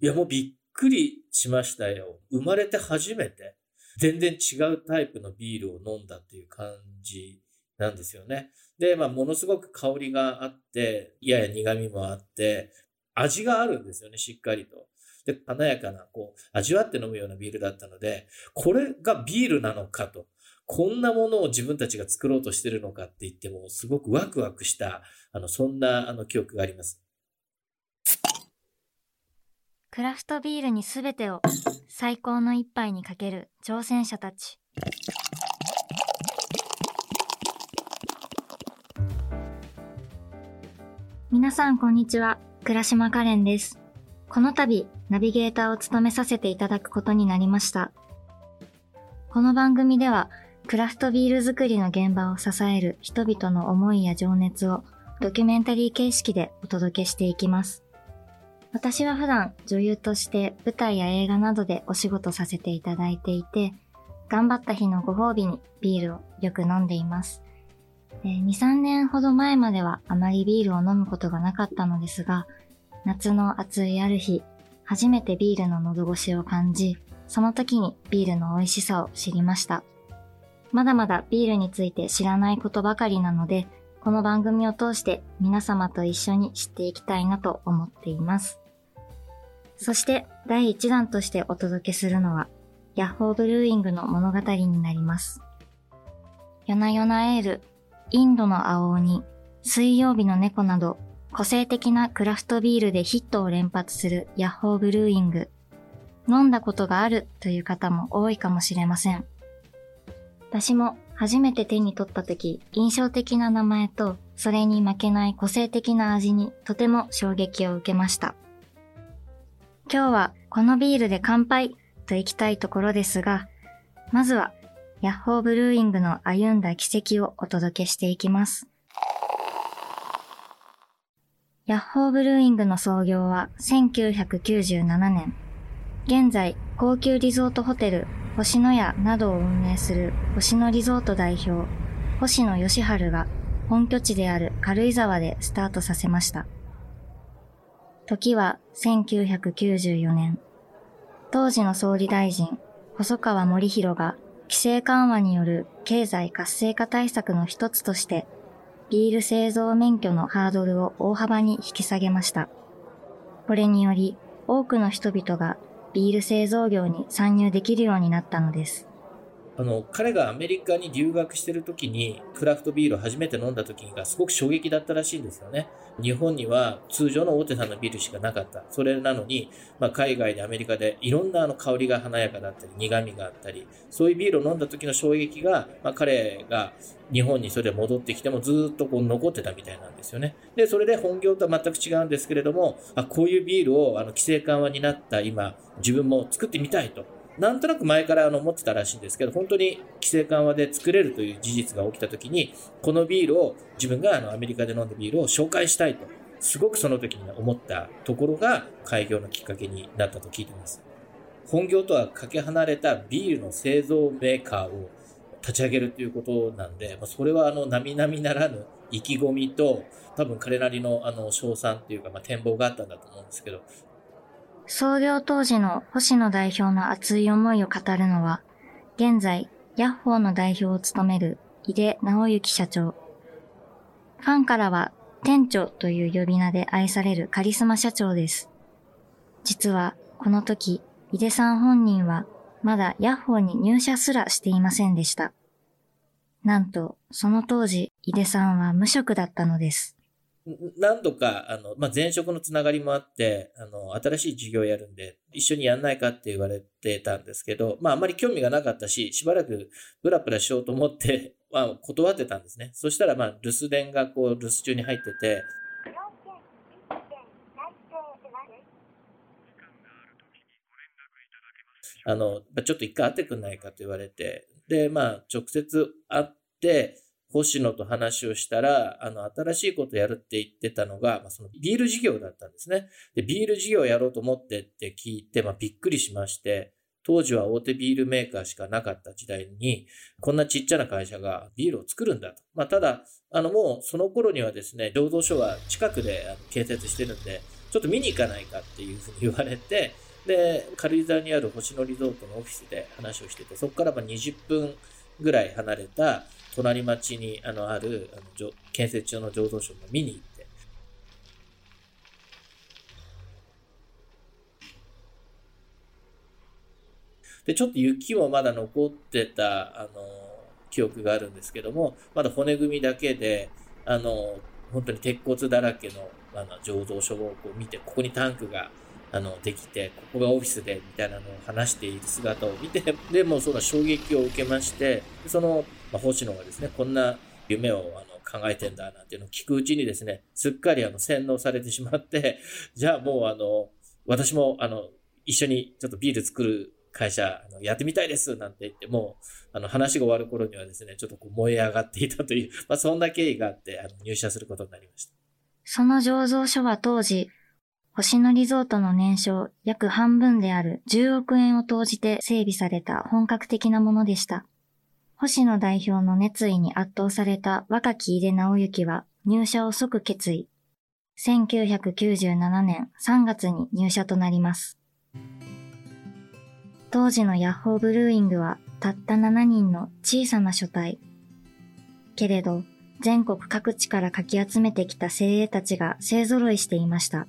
いや、もうびっくりしましたよ。生まれて初めて、全然違うタイプのビールを飲んだっていう感じなんですよね。で、まあ、ものすごく香りがあって、やや苦味もあって、味があるんですよね、しっかりと。で、華やかな、こう、味わって飲むようなビールだったので、これがビールなのかと。こんなものを自分たちが作ろうとしてるのかって言っても、すごくワクワクした、あの、そんな、あの、記憶があります。クラフトビールにすべてを最高の一杯にかける挑戦者たち。皆さんこんにちは、倉島カレンです。この度、ナビゲーターを務めさせていただくことになりました。この番組では、クラフトビール作りの現場を支える人々の思いや情熱をドキュメンタリー形式でお届けしていきます。私は普段女優として舞台や映画などでお仕事させていただいていて、頑張った日のご褒美にビールをよく飲んでいます。2、3年ほど前まではあまりビールを飲むことがなかったのですが、夏の暑いある日、初めてビールの喉越しを感じ、その時にビールの美味しさを知りました。まだまだビールについて知らないことばかりなので、この番組を通して皆様と一緒に知っていきたいなと思っています。そして第1弾としてお届けするのは、ヤッホーブルーイングの物語になります。夜な夜なエール、インドの青鬼、水曜日の猫など個性的なクラフトビールでヒットを連発するヤッホーブルーイング。飲んだことがあるという方も多いかもしれません。私も初めて手に取った時、印象的な名前と、それに負けない個性的な味にとても衝撃を受けました。今日はこのビールで乾杯と行きたいところですが、まずはヤッホーブルーイングの歩んだ奇跡をお届けしていきます。ヤッホーブルーイングの創業は1997年。現在、高級リゾートホテル、星野屋などを運営する星野リゾート代表、星野義治が本拠地である軽井沢でスタートさせました。時は1994年。当時の総理大臣、細川森弘が規制緩和による経済活性化対策の一つとしてビール製造免許のハードルを大幅に引き下げました。これにより、多くの人々がビール製造業に参入できるようになったのです。あの、彼がアメリカに留学してる時に、クラフトビールを初めて飲んだ時がすごく衝撃だったらしいんですよね。日本には通常の大手さんのビールしかなかった。それなのに、まあ、海外でアメリカでいろんなあの香りが華やかだったり、苦味があったり、そういうビールを飲んだ時の衝撃が、まあ、彼が日本にそれで戻ってきてもずっとこう残ってたみたいなんですよね。で、それで本業とは全く違うんですけれども、あこういうビールをあの規制緩和になった今、自分も作ってみたいと。なんとなく前からあの思ってたらしいんですけど、本当に規制緩和で作れるという事実が起きた時に、このビールを自分があのアメリカで飲んだビールを紹介したいと、すごくその時に思ったところが開業のきっかけになったと聞いています。本業とはかけ離れたビールの製造メーカーを立ち上げるということなんで、まあ、それはあの並々ならぬ意気込みと、多分彼なりのあの賞賛っていうか、まあ、展望があったんだと思うんですけど、創業当時の星野代表の熱い思いを語るのは、現在、ヤッホーの代表を務める井出直之社長。ファンからは、店長という呼び名で愛されるカリスマ社長です。実は、この時、井出さん本人は、まだヤッホーに入社すらしていませんでした。なんと、その当時、井出さんは無職だったのです。何度か、あの、まあ、前職のつながりもあって、あの、新しい事業やるんで、一緒にやんないかって言われてたんですけど、まあ、あまり興味がなかったし、しばらくブラブラしようと思って、まあ、断ってたんですね。そしたら、まあ、留守電がこう、留守中に入ってて、あの、ちょっと一回会ってくんないかと言われて、で、まあ、直接会って、星野と話をしたら、あの、新しいことやるって言ってたのが、まあ、そのビール事業だったんですね。で、ビール事業をやろうと思ってって聞いて、まあ、びっくりしまして、当時は大手ビールメーカーしかなかった時代に、こんなちっちゃな会社がビールを作るんだと。まあ、ただ、あの、もうその頃にはですね、労働所は近くで建設してるんで、ちょっと見に行かないかっていうふうに言われて、で、軽井沢にある星野リゾートのオフィスで話をしてて、そこからま20分ぐらい離れた隣町にあのあるあの建設中の醸造所も見に行って、で、ちょっと雪もまだ残ってた、あの、記憶があるんですけども、まだ骨組みだけで、あの、本当に鉄骨だらけの、あの、醸造所をこう見て、ここにタンクが、あの、できて、ここがオフィスで、みたいなのを話している姿を見て、で、もその衝撃を受けまして、その、まあ、星野がですね、こんな夢をあの考えてんだ、なんていうのを聞くうちにですね、すっかりあの、洗脳されてしまって、じゃあもうあの、私もあの、一緒にちょっとビール作る会社、あのやってみたいですなんて言ってもう、あの話が終わる頃にはですね、ちょっとこう燃え上がっていたという、まあそんな経緯があって、あの入社することになりました。その醸造所は当時、星野リゾートの年商約半分である10億円を投じて整備された本格的なものでした。星野代表の熱意に圧倒された若き井出直之は入社を即決意。1997年3月に入社となります。当時のヤッホーブルーイングはたった7人の小さな書体。けれど、全国各地からかき集めてきた精鋭たちが勢揃いしていました。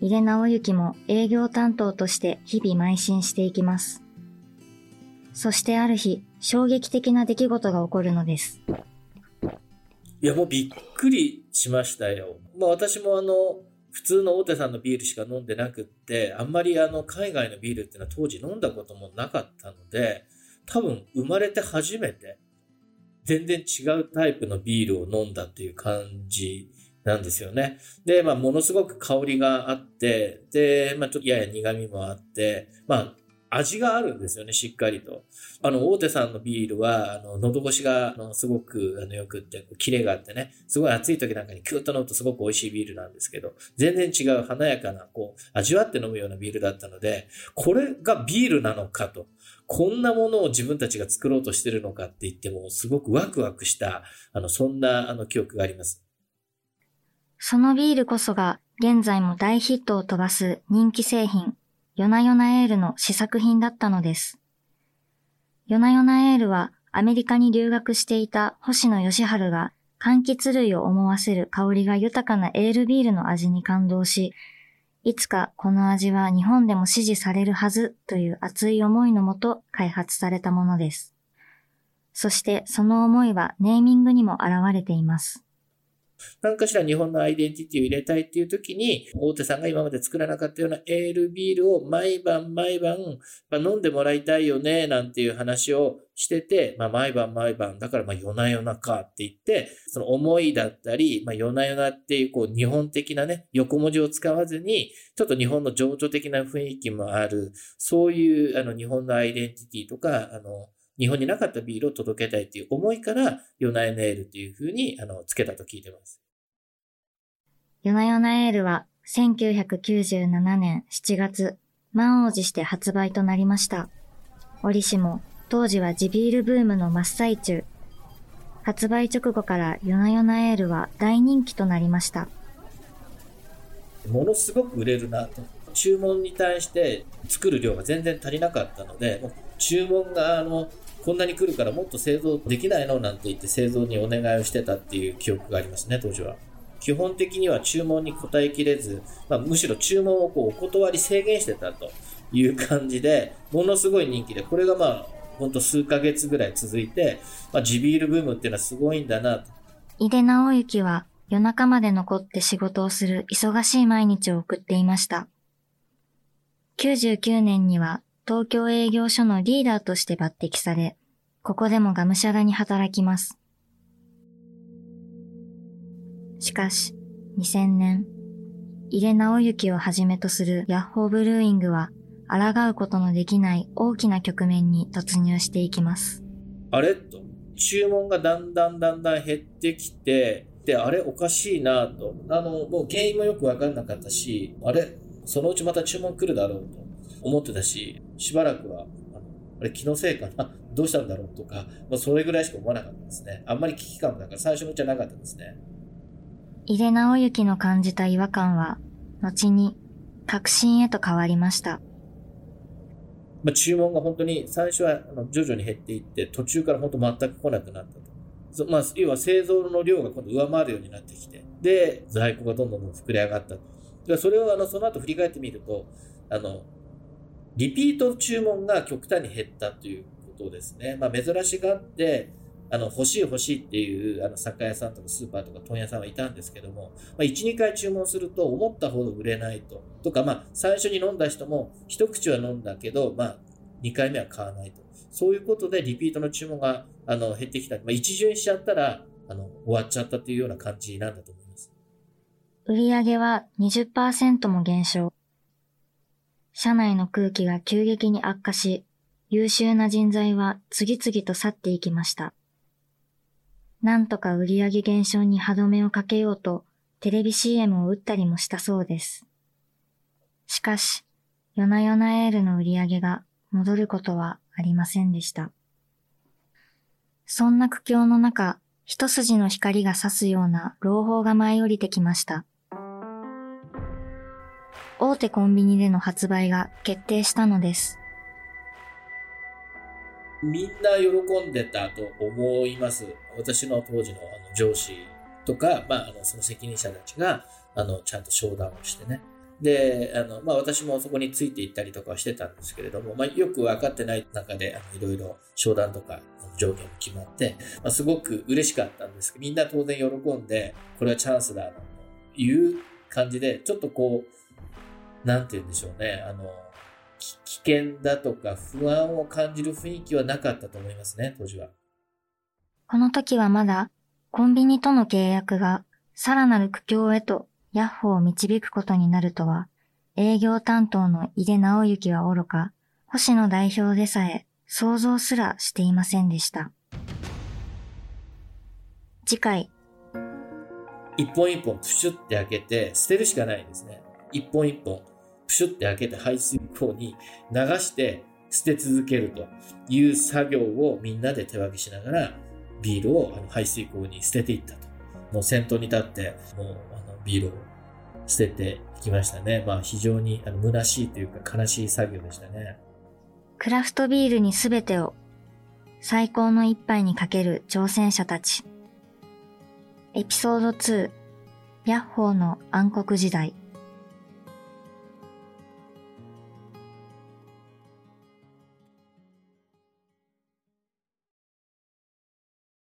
井出直之も営業担当として日々邁進していきます。そしてある日、衝撃的な出来事が起こるのです。いや、もうびっくりしましたよ。まあ私もあの、普通の大手さんのビールしか飲んでなくって、あんまりあの海外のビールっていうのは当時飲んだこともなかったので、多分生まれて初めて全然違うタイプのビールを飲んだっていう感じなんですよね。で、まあ、ものすごく香りがあって、で、まあ、ちょっとやや苦味もあって、まあ、味があるんですよね、しっかりと。あの、大手さんのビールは、あの、喉越しが、あの、すごく、あの、よくって、キレがあってね、すごい暑い時なんかにキュッと飲むとすごく美味しいビールなんですけど、全然違う華やかな、こう、味わって飲むようなビールだったので、これがビールなのかと。こんなものを自分たちが作ろうとしてるのかって言っても、すごくワクワクした、あの、そんな、あの、記憶があります。そのビールこそが、現在も大ヒットを飛ばす人気製品、ヨナヨナエールの試作品だったのです。ヨナヨナエールはアメリカに留学していた星野義治が柑橘類を思わせる香りが豊かなエールビールの味に感動し、いつかこの味は日本でも支持されるはずという熱い思いのもと開発されたものです。そしてその思いはネーミングにも現れています。何かしら日本のアイデンティティを入れたいっていう時に、大手さんが今まで作らなかったようなエールビールを毎晩毎晩、ま、飲んでもらいたいよね、なんていう話をしてて、まあ、毎晩毎晩、だからまあ夜な夜なかって言って、その思いだったり、まあ、夜な夜なっていうこう日本的なね、横文字を使わずに、ちょっと日本の情緒的な雰囲気もある、そういうあの日本のアイデンティティとか、あの、日本になかったビールを届けたいっていう思いから、ヨナヨナエールっていう風に、あの、つけたと聞いてます。ヨナヨナエールは、1997年7月、満を持して発売となりました。折しも、当時は地ビールブームの真っ最中。発売直後からヨナヨナエールは大人気となりました。ものすごく売れるなと。注文に対して作る量が全然足りなかったので、注文があのこんなに来るからもっと製造できないのなんて言って製造にお願いをしてたっていう記憶がありますね、当時は。基本的には注文に応えきれず、まあ、むしろ注文をこうお断り制限してたという感じで、ものすごい人気で、これがまあ、ほんと数ヶ月ぐらい続いて、まあ、地ビールブームっていうのはすごいんだなと。井出直之は夜中まで残って仕事をする忙しい毎日を送っていました。99年には東京営業所のリーダーとして抜擢され、ここでもがむしゃらに働きます。しかし、2000年、入れ直行をはじめとするヤッホーブルーイングは、抗うことのできない大きな局面に突入していきます。あれ？と、注文がだんだんだんだん減ってきて、で、あれおかしいなと。あの、もう原因もよくわかんなかったし、あれ？そのうちまた注文来るだろうと思ってたし、しばらくはあれ気のせいかな？どうしたんだろうとか、まあ、それぐらいしか思わなかったですね。あんまり危機感なんか最初のうちはなかったですね。井出直之の感じた違和感は、後に確信へと変わりました。まあ、注文が本当に最初は徐々に減っていって、途中から本当全く来なくなったと。まあ、要は製造の量が今度上回るようになってきて、で、在庫がどんどん膨れ上がったと。それをあのその後振り返ってみると、あの、リピート注文が極端に減ったということですね。まあ、珍しがって、あの、欲しい欲しいっていう、あの、酒屋さんとかスーパーとか問屋さんはいたんですけども、まあ、1、2回注文すると思ったほど売れないと。とか、まあ、最初に飲んだ人も、一口は飲んだけど、まあ、2回目は買わないと。そういうことで、リピートの注文が、あの、減ってきた。まあ、一巡しちゃったら、あの、終わっちゃったっていうような感じなんだと思います。売上は20%も減少。社内の空気が急激に悪化し、優秀な人材は次々と去っていきました。なんとか売上減少に歯止めをかけようとテレビ CM を打ったりもしたそうです。しかし、夜な夜なエールの売り上げが戻ることはありませんでした。そんな苦境の中、一筋の光が差すような朗報が舞い降りてきました。大手コンビニでの発売が決定したのです。みんな喜んでたと思います。私の当時のあの上司とか、まあ、あのその責任者たちがあのちゃんと商談をしてね。で、あの、まあ、私もそこについていったりとかはしてたんですけれども、まあ、よく分かってない中で、あの、いろいろ商談とか条件も決まって、まあ、すごく嬉しかったんですけど、みんな当然喜んで、これはチャンスだ、という感じで、ちょっとこう、なんて言うんでしょうね、あの、危険だとか不安を感じる雰囲気はなかったと思いますね、当時は。この時はまだ、コンビニとの契約がさらなる苦境へとヤッホーを導くことになるとは、営業担当の井出直之は愚か、星野代表でさえ想像すらしていませんでした。次回。一本一本プシュって開けて捨てるしかないんですね。一本一本プシュって開けて排水口に流して捨て続けるという作業をみんなで手分けしながらビールをあの排水口に捨てていったと。もう先頭に立って、もうあのビールを捨てていきましたね。まあ非常にあの虚しいというか悲しい作業でしたね。クラフトビールにすべてを最高の一杯にかける挑戦者たち。エピソード2、ヤッホーの暗黒時代。